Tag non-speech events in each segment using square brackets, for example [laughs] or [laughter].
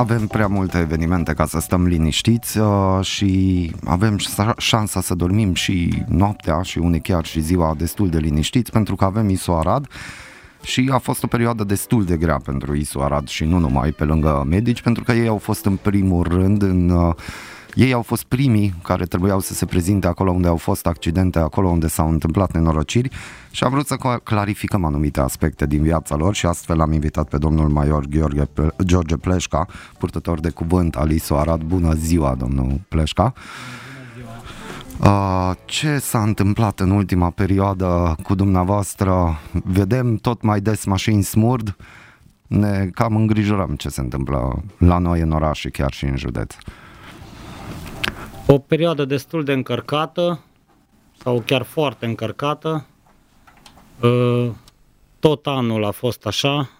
avem prea multe evenimente ca să stăm liniștiți uh, și avem șansa să dormim și noaptea și unii chiar și ziua destul de liniștiți pentru că avem ISO Arad și a fost o perioadă destul de grea pentru ISO Arad și nu numai pe lângă medici pentru că ei au fost în primul rând în uh, ei au fost primii care trebuiau să se prezinte acolo unde au fost accidente, acolo unde s-au întâmplat nenorociri și am vrut să clarificăm anumite aspecte din viața lor și astfel am invitat pe domnul major Gheorghe, George Pleșca, purtător de cuvânt al ISO Arad. Bună ziua, domnul Pleșca! Uh, ce s-a întâmplat în ultima perioadă cu dumneavoastră? Vedem tot mai des mașini smurd, ne cam îngrijorăm ce se întâmplă la noi în oraș și chiar și în județ. O perioadă destul de încărcată sau chiar foarte încărcată. Uh, tot anul a fost așa,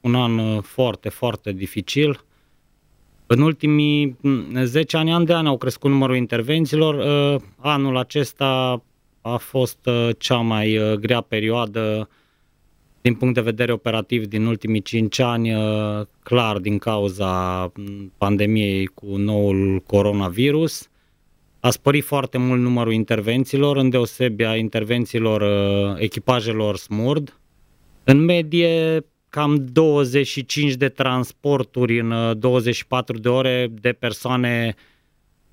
un an uh, foarte, foarte dificil. În ultimii 10 ani, an de an au crescut numărul intervențiilor. Uh, anul acesta a fost cea mai grea perioadă din punct de vedere operativ din ultimii 5 ani, clar din cauza pandemiei cu noul coronavirus. A spărit foarte mult numărul intervențiilor, îndeosebi a intervențiilor uh, echipajelor SMURD. În medie, cam 25 de transporturi în 24 uh, de ore de persoane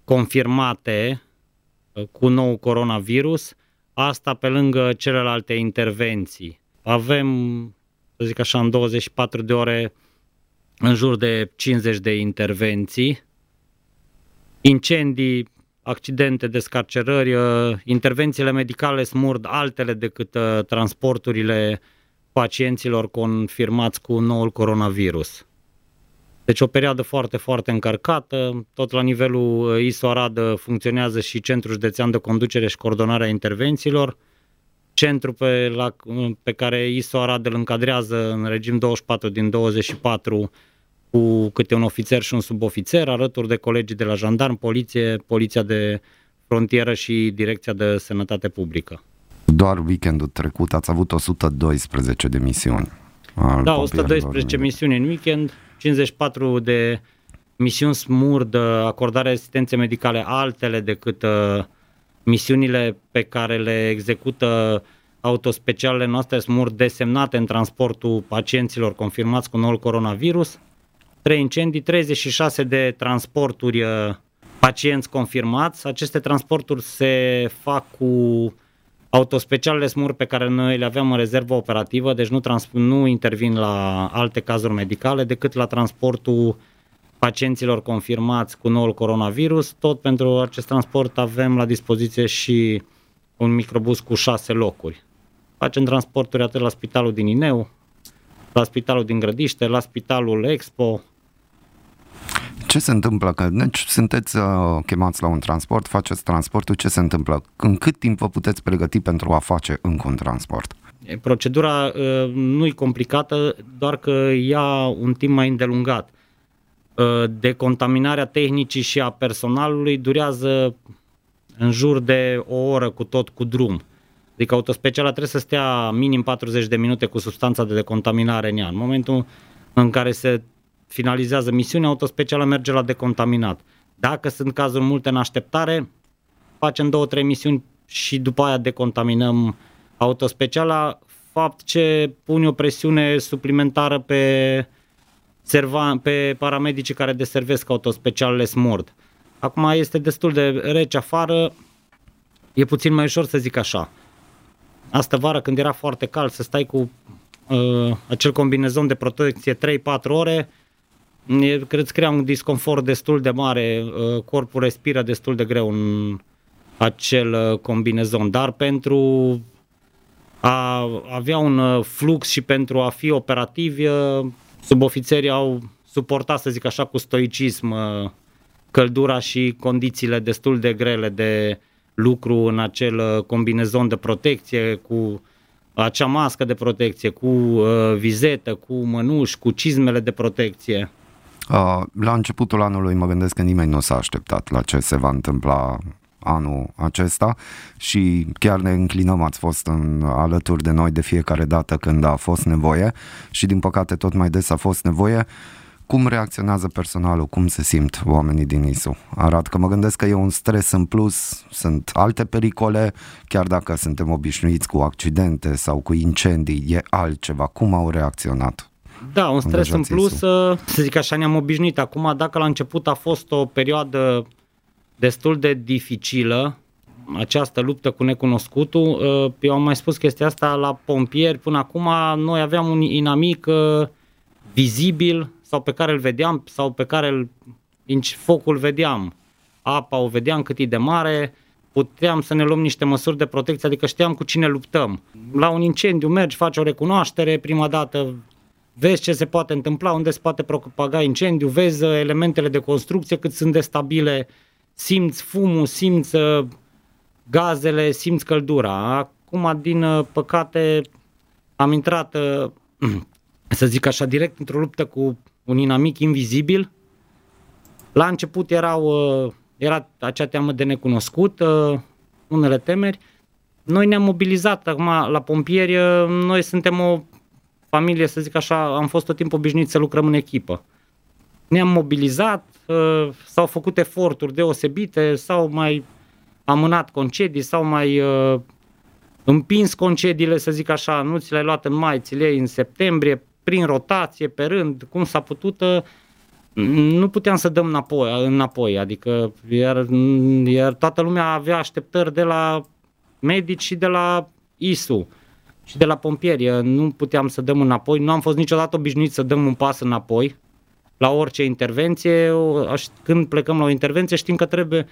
confirmate uh, cu nou coronavirus, asta pe lângă celelalte intervenții. Avem, să zic așa, în 24 de ore în jur de 50 de intervenții, incendii accidente, descarcerări, uh, intervențiile medicale smurd altele decât uh, transporturile pacienților confirmați cu noul coronavirus. Deci o perioadă foarte, foarte încărcată. Tot la nivelul uh, ISO Arad funcționează și Centrul Județean de Conducere și Coordonare a Intervențiilor, centru pe, la, pe care ISO Arad îl încadrează în regim 24 din 24 cu câte un ofițer și un subofițer, alături de colegii de la jandarm, poliție, poliția de frontieră și direcția de sănătate publică. Doar weekendul trecut ați avut 112 de misiuni. Da, 112 misiuni în weekend, 54 de misiuni smurd, acordare asistențe medicale altele decât uh, misiunile pe care le execută autospecialele noastre smurd desemnate în transportul pacienților confirmați cu noul coronavirus. 3 incendii, 36 de transporturi uh, pacienți confirmați. Aceste transporturi se fac cu autospecialele SMUR pe care noi le aveam în rezervă operativă, deci nu, trans- nu intervin la alte cazuri medicale decât la transportul pacienților confirmați cu noul coronavirus. Tot pentru acest transport avem la dispoziție și un microbus cu șase locuri. Facem transporturi atât la spitalul din Ineu, la spitalul din Grădiște, la spitalul Expo, ce se întâmplă? Că deci, sunteți uh, chemați la un transport, faceți transportul, ce se întâmplă? În cât timp vă puteți pregăti pentru a face încă un transport? Procedura uh, nu e complicată, doar că ia un timp mai îndelungat. Uh, decontaminarea tehnicii și a personalului durează în jur de o oră cu tot cu drum. Adică autospeciala trebuie să stea minim 40 de minute cu substanța de decontaminare în ea. În momentul în care se finalizează misiunea, autospecială merge la decontaminat. Dacă sunt cazuri multe în așteptare, facem două, trei misiuni și după aia decontaminăm autospeciala, fapt ce pune o presiune suplimentară pe, serva, pe paramedicii care deservesc autospecialele SMORD. Acum este destul de rece afară, e puțin mai ușor să zic așa. Asta vară când era foarte cald să stai cu uh, acel combinezon de protecție 3-4 ore, cred că crea un disconfort destul de mare, uh, corpul respiră destul de greu în acel uh, combinezon, dar pentru a avea un uh, flux și pentru a fi operativi, subofițerii au suportat, să zic așa, cu stoicism căldura și condițiile destul de grele de lucru în acel combinezon de protecție, cu acea mască de protecție, cu vizetă, cu mănuși, cu cizmele de protecție. Uh, la începutul anului mă gândesc că nimeni nu s-a așteptat la ce se va întâmpla anul acesta și chiar ne înclinăm, ați fost în, alături de noi de fiecare dată când a fost nevoie și din păcate tot mai des a fost nevoie. Cum reacționează personalul? Cum se simt oamenii din ISU? Arată că mă gândesc că e un stres în plus, sunt alte pericole, chiar dacă suntem obișnuiți cu accidente sau cu incendii, e altceva. Cum au reacționat? Da, un stres în plus, ISU? să zic așa, ne-am obișnuit. Acum, dacă la început a fost o perioadă destul de dificilă, această luptă cu necunoscutul, uh, eu am mai spus chestia asta la pompieri, până acum noi aveam un inamic uh, vizibil sau pe care îl vedeam sau pe care îl, focul vedeam, apa o vedeam cât e de mare, puteam să ne luăm niște măsuri de protecție, adică știam cu cine luptăm. La un incendiu mergi, faci o recunoaștere, prima dată vezi ce se poate întâmpla, unde se poate propaga incendiu, vezi elementele de construcție cât sunt de stabile, simți fumul, simți uh, gazele, simți căldura. Acum, din uh, păcate, am intrat, uh, [clears throat] să zic așa, direct într-o luptă cu un inamic invizibil. La început erau, era acea teamă de necunoscut, unele temeri. Noi ne-am mobilizat acum la pompieri, noi suntem o familie, să zic așa, am fost tot timpul obișnuit să lucrăm în echipă. Ne-am mobilizat, uh, s-au făcut eforturi deosebite, s-au mai amânat concedii, s-au mai uh, împins concediile, să zic așa, nu ți le-ai luat în mai, ți le în septembrie, prin rotație, pe rând, cum s-a putut, uh, nu puteam să dăm înapoi, înapoi adică iar, iar toată lumea avea așteptări de la medici și de la ISU și de la pompieri. Nu puteam să dăm înapoi, nu am fost niciodată obișnuit să dăm un pas înapoi la orice intervenție. Când plecăm la o intervenție știm că trebuie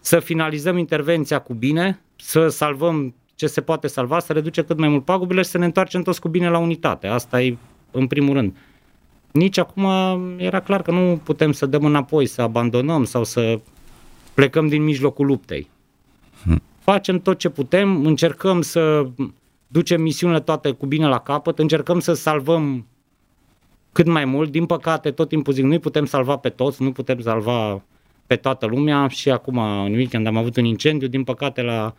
să finalizăm intervenția cu bine, să salvăm ce se poate salva, să reduce cât mai mult pagubile și să ne întoarcem toți cu bine la unitate. Asta e în primul rând. Nici acum era clar că nu putem să dăm înapoi, să abandonăm sau să plecăm din mijlocul luptei. Hmm. Facem tot ce putem, încercăm să ducem misiunile toate cu bine la capăt, încercăm să salvăm cât mai mult. Din păcate, tot timpul zic, nu putem salva pe toți, nu putem salva pe toată lumea. Și acum în weekend am avut un incendiu, din păcate la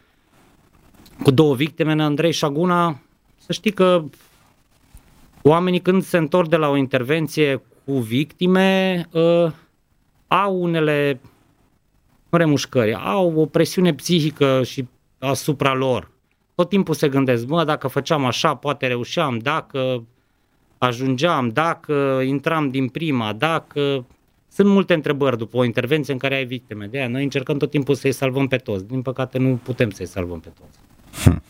cu două victime, în Andrei Șaguna, să știi că oamenii când se întorc de la o intervenție cu victime uh, au unele remușcări, au o presiune psihică și asupra lor tot timpul se gândesc, bă, dacă făceam așa, poate reușeam, dacă ajungeam, dacă intram din prima, dacă... Sunt multe întrebări după o intervenție în care ai victime. De aia noi încercăm tot timpul să-i salvăm pe toți. Din păcate nu putem să-i salvăm pe toți.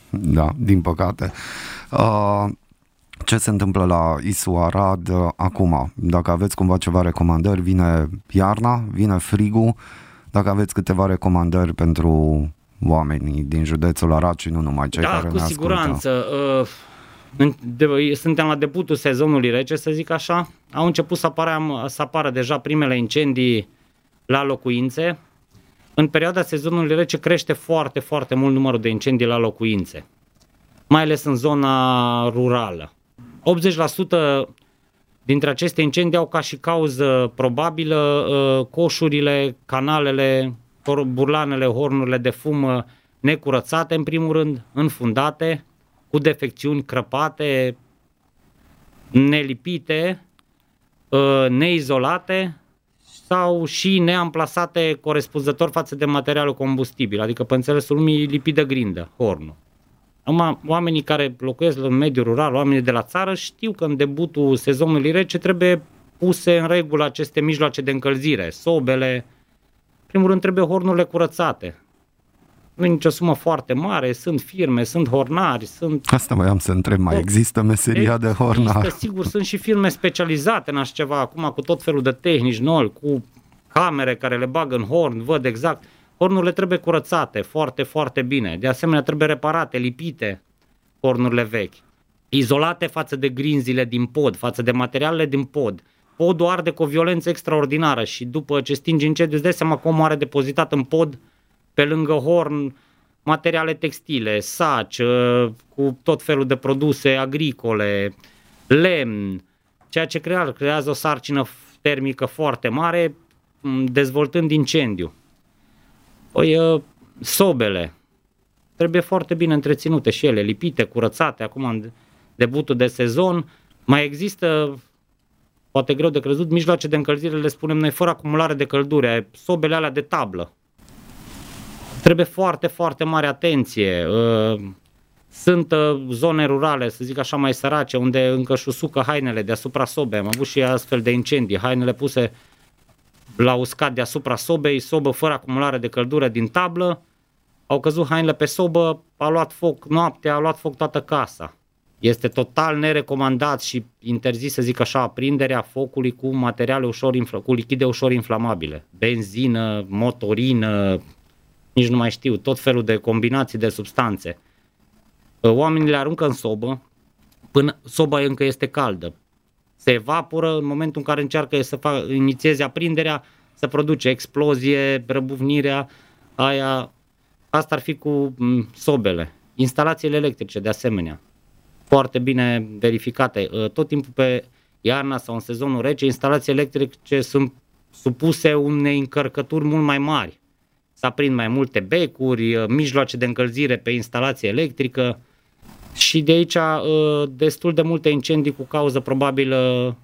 [laughs] Da, din păcate. Uh, ce se întâmplă la ISU Arad uh, acum? Dacă aveți cumva ceva recomandări, vine iarna, vine frigul. Dacă aveți câteva recomandări pentru oamenii din județul Arad și nu numai cei da, care cu ne siguranță. Uh, de, suntem la debutul sezonului rece, să zic așa. Au început să, apară, să apară deja primele incendii la locuințe. În perioada sezonului rece crește foarte, foarte mult numărul de incendii la locuințe, mai ales în zona rurală. 80% dintre aceste incendii au ca și cauză probabilă uh, coșurile, canalele burlanele, hornurile de fum necurățate în primul rând, înfundate, cu defecțiuni crăpate, nelipite, ă, neizolate sau și neamplasate corespunzător față de materialul combustibil, adică pe înțelesul lumii lipit de grindă, hornul. Acum, oamenii care locuiesc în mediul rural, oamenii de la țară, știu că în debutul sezonului rece trebuie puse în regulă aceste mijloace de încălzire, sobele, primul rând trebuie hornurile curățate. Nu e nicio sumă foarte mare, sunt firme, sunt hornari, sunt... Asta voiam să întreb, mai există meseria de hornar? Există, sigur, sunt și firme specializate în așa ceva, acum cu tot felul de tehnici noi, cu camere care le bagă în horn, văd exact. Hornurile trebuie curățate foarte, foarte bine. De asemenea, trebuie reparate, lipite hornurile vechi. Izolate față de grinzile din pod, față de materialele din pod podul arde cu o violență extraordinară și după ce stingi incendiu îți dai seama că omul are depozitat în pod pe lângă horn materiale textile, saci, ă, cu tot felul de produse agricole, lemn, ceea ce creează, creează o sarcină termică foarte mare, dezvoltând incendiu. Păi, ă, sobele, trebuie foarte bine întreținute și ele, lipite, curățate, acum în debutul de sezon. Mai există poate greu de crezut, mijloace de încălzire le spunem noi fără acumulare de căldură, sobele alea de tablă. Trebuie foarte, foarte mare atenție. Uh, sunt uh, zone rurale, să zic așa, mai sărace, unde încă își șusucă hainele deasupra sobei. Am avut și astfel de incendii, hainele puse la uscat deasupra sobei, sobă fără acumulare de căldură din tablă, au căzut hainele pe sobă, a luat foc noaptea, a luat foc toată casa. Este total nerecomandat și interzis, să zic așa, aprinderea focului cu materiale ușor, infl- cu lichide ușor inflamabile. Benzină, motorină, nici nu mai știu, tot felul de combinații de substanțe. Oamenii le aruncă în sobă, până soba încă este caldă. Se evaporă în momentul în care încearcă să fac, inițieze aprinderea, să produce explozie, răbuvnirea, aia, asta ar fi cu sobele. Instalațiile electrice, de asemenea foarte bine verificate. Uh, tot timpul pe iarna sau în sezonul rece, instalații electrice sunt supuse unei încărcături mult mai mari. S-a prind mai multe becuri, uh, mijloace de încălzire pe instalație electrică și de aici uh, destul de multe incendii cu cauză probabil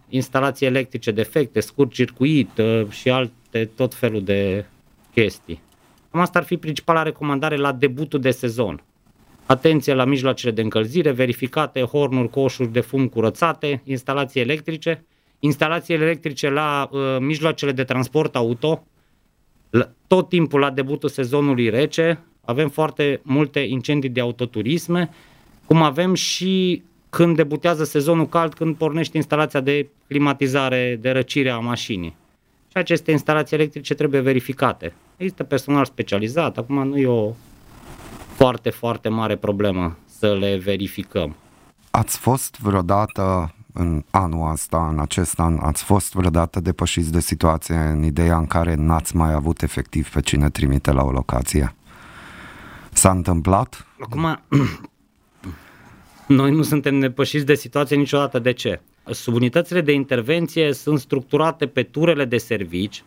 instalații electrice defecte, scurt circuit și alte tot felul de chestii. Cam asta ar fi principala recomandare la debutul de sezon. Atenție la mijloacele de încălzire, verificate, hornuri, coșuri de fum curățate, instalații electrice, instalațiile electrice la uh, mijloacele de transport auto, la, tot timpul la debutul sezonului rece, avem foarte multe incendii de autoturisme, cum avem și când debutează sezonul cald, când pornește instalația de climatizare, de răcire a mașinii. Și aceste instalații electrice trebuie verificate. Există personal specializat, acum nu e o foarte, foarte mare problemă să le verificăm. Ați fost vreodată în anul ăsta, în acest an, ați fost vreodată depășiți de situație în ideea în care n-ați mai avut efectiv pe cine trimite la o locație? S-a întâmplat? Acum, [clears throat] noi nu suntem depășiți de situație niciodată. De ce? Subunitățile de intervenție sunt structurate pe turele de servici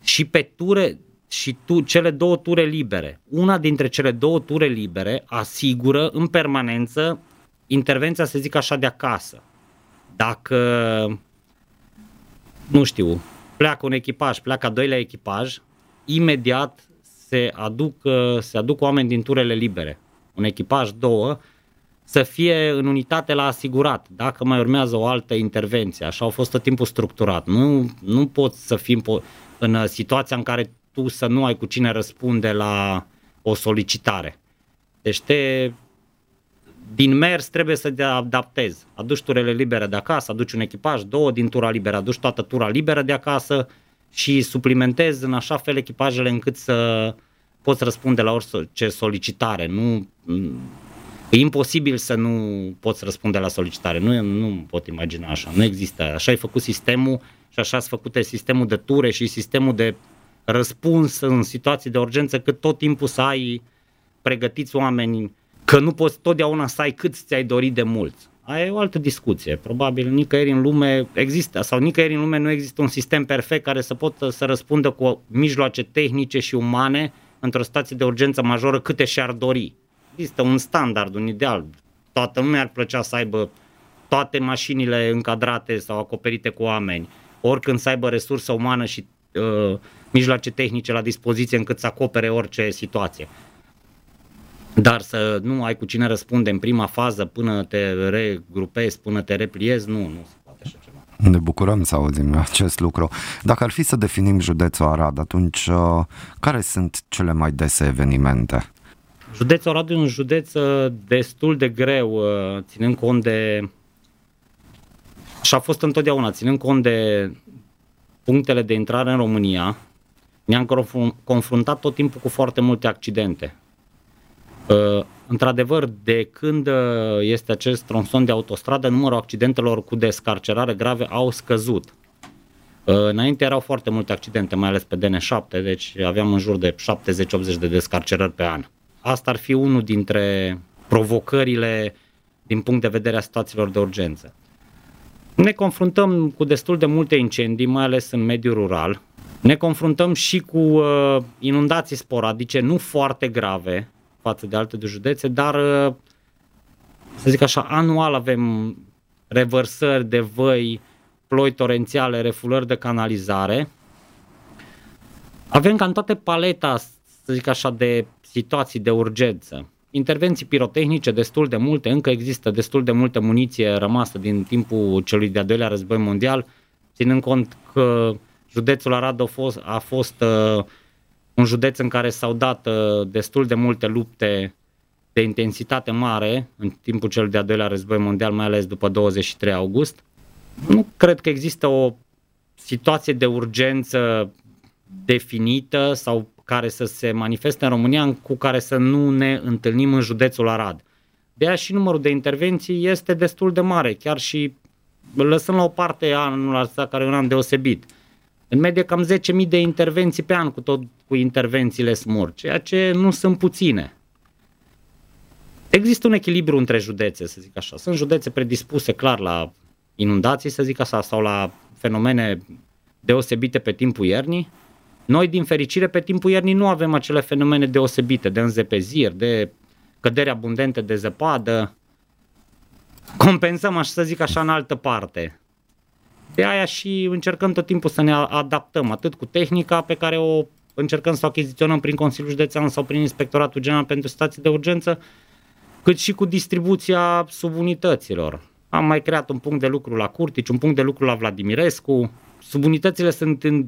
și pe ture și tu, cele două ture libere. Una dintre cele două ture libere asigură în permanență intervenția, să zic așa, de acasă. Dacă, nu știu, pleacă un echipaj, pleacă a doilea echipaj, imediat se aduc, se aduc oameni din turele libere. Un echipaj, două, să fie în unitate la asigurat, dacă mai urmează o altă intervenție. Așa au fost tot timpul structurat. Nu, nu poți să fim în situația în care tu să nu ai cu cine răspunde la o solicitare. Deci te, din mers trebuie să te adaptezi. Aduci turele libere de acasă, aduci un echipaj, două din tura liberă, aduci toată tura liberă de acasă și suplimentezi în așa fel echipajele încât să poți răspunde la orice solicitare. Nu, e imposibil să nu poți răspunde la solicitare. Nu, nu pot imagina așa. Nu există. Așa ai făcut sistemul și așa ați făcut sistemul de ture și sistemul de răspuns în situații de urgență, cât tot timpul să ai pregătiți oameni, că nu poți totdeauna să ai cât ți-ai dorit de mult. Aia e o altă discuție. Probabil nicăieri în lume există sau nicăieri în lume nu există un sistem perfect care să poată să răspundă cu mijloace tehnice și umane într-o situație de urgență majoră câte și-ar dori. Există un standard, un ideal. Toată lumea ar plăcea să aibă toate mașinile încadrate sau acoperite cu oameni, oricând să aibă resursă umană și uh, mijloace tehnice la dispoziție încât să acopere orice situație. Dar să nu ai cu cine răspunde în prima fază până te regrupezi, până te repliezi, nu, nu se poate așa ceva. Ne bucurăm să auzim acest lucru. Dacă ar fi să definim județul Arad, atunci uh, care sunt cele mai dese evenimente? Județul Arad e un județ uh, destul de greu, uh, ținând cont de... Și a fost întotdeauna, ținând cont de punctele de intrare în România, ne-am confruntat tot timpul cu foarte multe accidente. Uh, într-adevăr, de când uh, este acest tronson de autostradă, numărul accidentelor cu descarcerare grave au scăzut. Uh, înainte erau foarte multe accidente, mai ales pe DN7, deci aveam în jur de 70-80 de descarcerări pe an. Asta ar fi unul dintre provocările din punct de vedere a situațiilor de urgență. Ne confruntăm cu destul de multe incendii, mai ales în mediul rural, ne confruntăm și cu uh, inundații sporadice, nu foarte grave față de alte de județe, dar uh, să zic așa, anual avem revărsări de văi ploi torențiale, refulări de canalizare. Avem cam toate paleta, să zic așa, de situații de urgență. Intervenții pirotehnice destul de multe, încă există destul de multă muniție rămasă din timpul celui de-al doilea război mondial, ținând cont că județul Arad a fost, a fost uh, un județ în care s-au dat uh, destul de multe lupte de intensitate mare în timpul celui de-al doilea război mondial, mai ales după 23 august. Nu cred că există o situație de urgență definită sau care să se manifeste în România cu care să nu ne întâlnim în județul Arad. De aia și numărul de intervenții este destul de mare, chiar și lăsând la o parte anul acesta care e un an deosebit. În medie cam 10.000 de intervenții pe an cu tot cu intervențiile SMUR, ceea ce nu sunt puține. Există un echilibru între județe, să zic așa. Sunt județe predispuse clar la inundații, să zic așa, sau la fenomene deosebite pe timpul iernii. Noi, din fericire, pe timpul iernii nu avem acele fenomene deosebite de înzepeziri, de căderi abundente de zăpadă. Compensăm, aș să zic așa, în altă parte. De aia și încercăm tot timpul să ne adaptăm, atât cu tehnica pe care o încercăm să o achiziționăm prin Consiliul Județean sau prin Inspectoratul General pentru Stații de Urgență, cât și cu distribuția subunităților. Am mai creat un punct de lucru la Curtici, un punct de lucru la Vladimirescu. Subunitățile sunt în,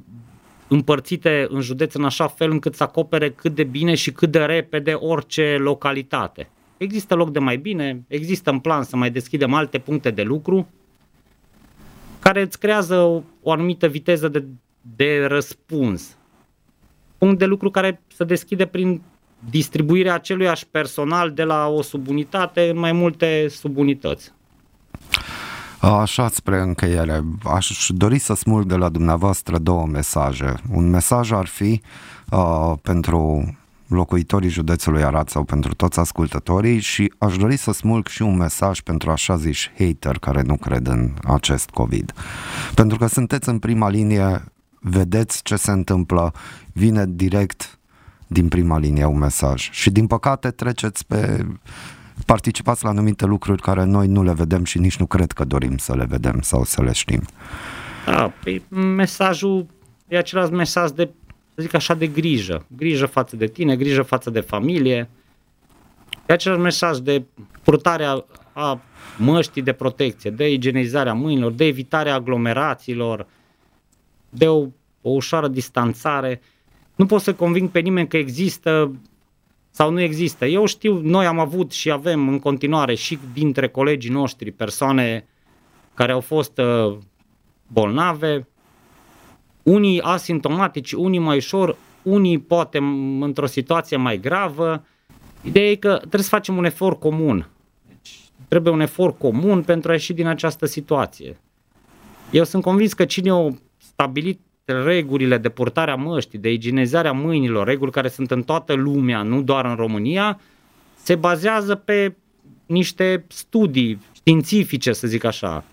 împărțite în județ în așa fel încât să acopere cât de bine și cât de repede orice localitate. Există loc de mai bine, există în plan să mai deschidem alte puncte de lucru care îți creează o, o anumită viteză de, de răspuns. Punct de lucru care se deschide prin distribuirea aceluiași personal de la o subunitate în mai multe subunități. Așa, spre încheiere, aș dori să smulg de la dumneavoastră două mesaje. Un mesaj ar fi uh, pentru locuitorii județului Arad sau pentru toți ascultătorii și aș dori să smulg și un mesaj pentru așa ziși hater care nu cred în acest COVID. Pentru că sunteți în prima linie, vedeți ce se întâmplă, vine direct din prima linie un mesaj. Și din păcate treceți pe participați la anumite lucruri care noi nu le vedem și nici nu cred că dorim să le vedem sau să le știm. Da, păi mesajul e același mesaj de, să zic așa, de grijă. Grijă față de tine, grijă față de familie. E același mesaj de purtarea a măștii de protecție, de igienizarea mâinilor, de evitarea aglomerațiilor, de o, o ușoară distanțare nu pot să conving pe nimeni că există sau nu există. Eu știu, noi am avut și avem în continuare și dintre colegii noștri persoane care au fost uh, bolnave, unii asimptomatici, unii mai ușor, unii poate într-o situație mai gravă. Ideea e că trebuie să facem un efort comun. Deci, trebuie un efort comun pentru a ieși din această situație. Eu sunt convins că cine a stabilit regulile de purtare a măștii, de igienizarea mâinilor, reguli care sunt în toată lumea, nu doar în România, se bazează pe niște studii științifice, să zic așa.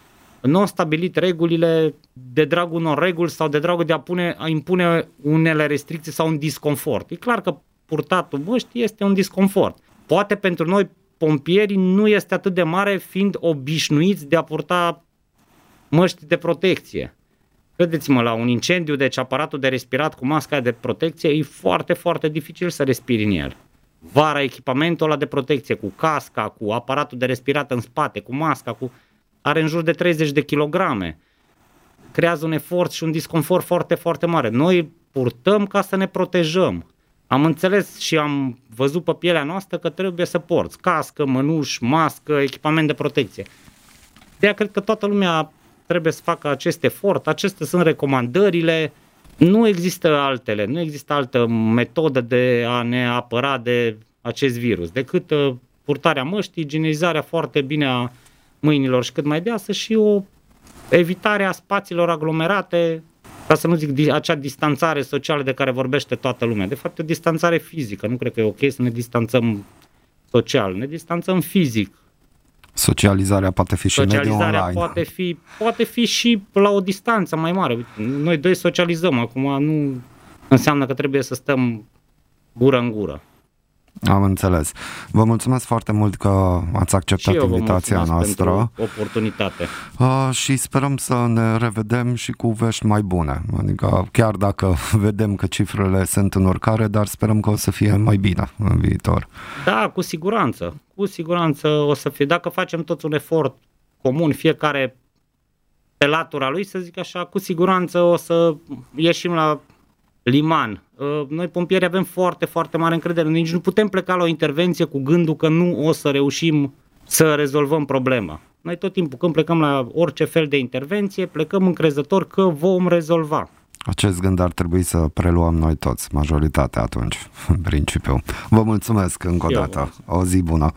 Nu au stabilit regulile de dragul unor reguli sau de dragul de a, pune, a impune unele restricții sau un disconfort. E clar că purtatul măștii este un disconfort. Poate pentru noi pompierii nu este atât de mare fiind obișnuiți de a purta măști de protecție. Credeți-mă, la un incendiu, deci aparatul de respirat cu masca de protecție, e foarte, foarte dificil să respiri în el. Vara echipamentul ăla de protecție, cu casca, cu aparatul de respirat în spate, cu masca, cu... are în jur de 30 de kilograme. Creează un efort și un disconfort foarte, foarte mare. Noi purtăm ca să ne protejăm. Am înțeles și am văzut pe pielea noastră că trebuie să porți cască, mănuș, mască, echipament de protecție. De aia cred că toată lumea trebuie să facă acest efort, acestea sunt recomandările, nu există altele, nu există altă metodă de a ne apăra de acest virus, decât uh, purtarea măștii, igienizarea foarte bine a mâinilor și cât mai deasă și o evitare a spațiilor aglomerate, ca să nu zic acea distanțare socială de care vorbește toată lumea. De fapt, o distanțare fizică. Nu cred că e ok să ne distanțăm social. Ne distanțăm fizic Socializarea poate fi și Socializarea online. poate fi, poate fi și la o distanță mai mare. Noi doi socializăm acum, nu înseamnă că trebuie să stăm gură în gură. Am înțeles. Vă mulțumesc foarte mult că ați acceptat și eu vă invitația noastră. Pentru oportunitate. Uh, și sperăm să ne revedem și cu vești mai bune. Adică chiar dacă [laughs] vedem că cifrele sunt în urcare, dar sperăm că o să fie mai bine în viitor. Da, cu siguranță. Cu siguranță o să fie. Dacă facem toți un efort comun, fiecare pe latura lui, să zic așa, cu siguranță o să ieșim la liman. Uh, noi pompieri avem foarte, foarte mare încredere. Nici nu putem pleca la o intervenție cu gândul că nu o să reușim să rezolvăm problema. Noi tot timpul când plecăm la orice fel de intervenție, plecăm încrezător că vom rezolva. Acest gând ar trebui să preluăm noi toți, majoritatea atunci, în principiu. Vă mulțumesc încă o dată. O zi bună!